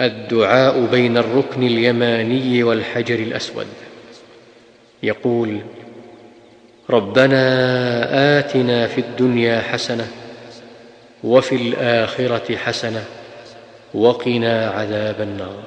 الدعاء بين الركن اليماني والحجر الأسود. يقول ربنا آتنا في الدنيا حسنة وفي الآخرة حسنة وقنا عذاب النار.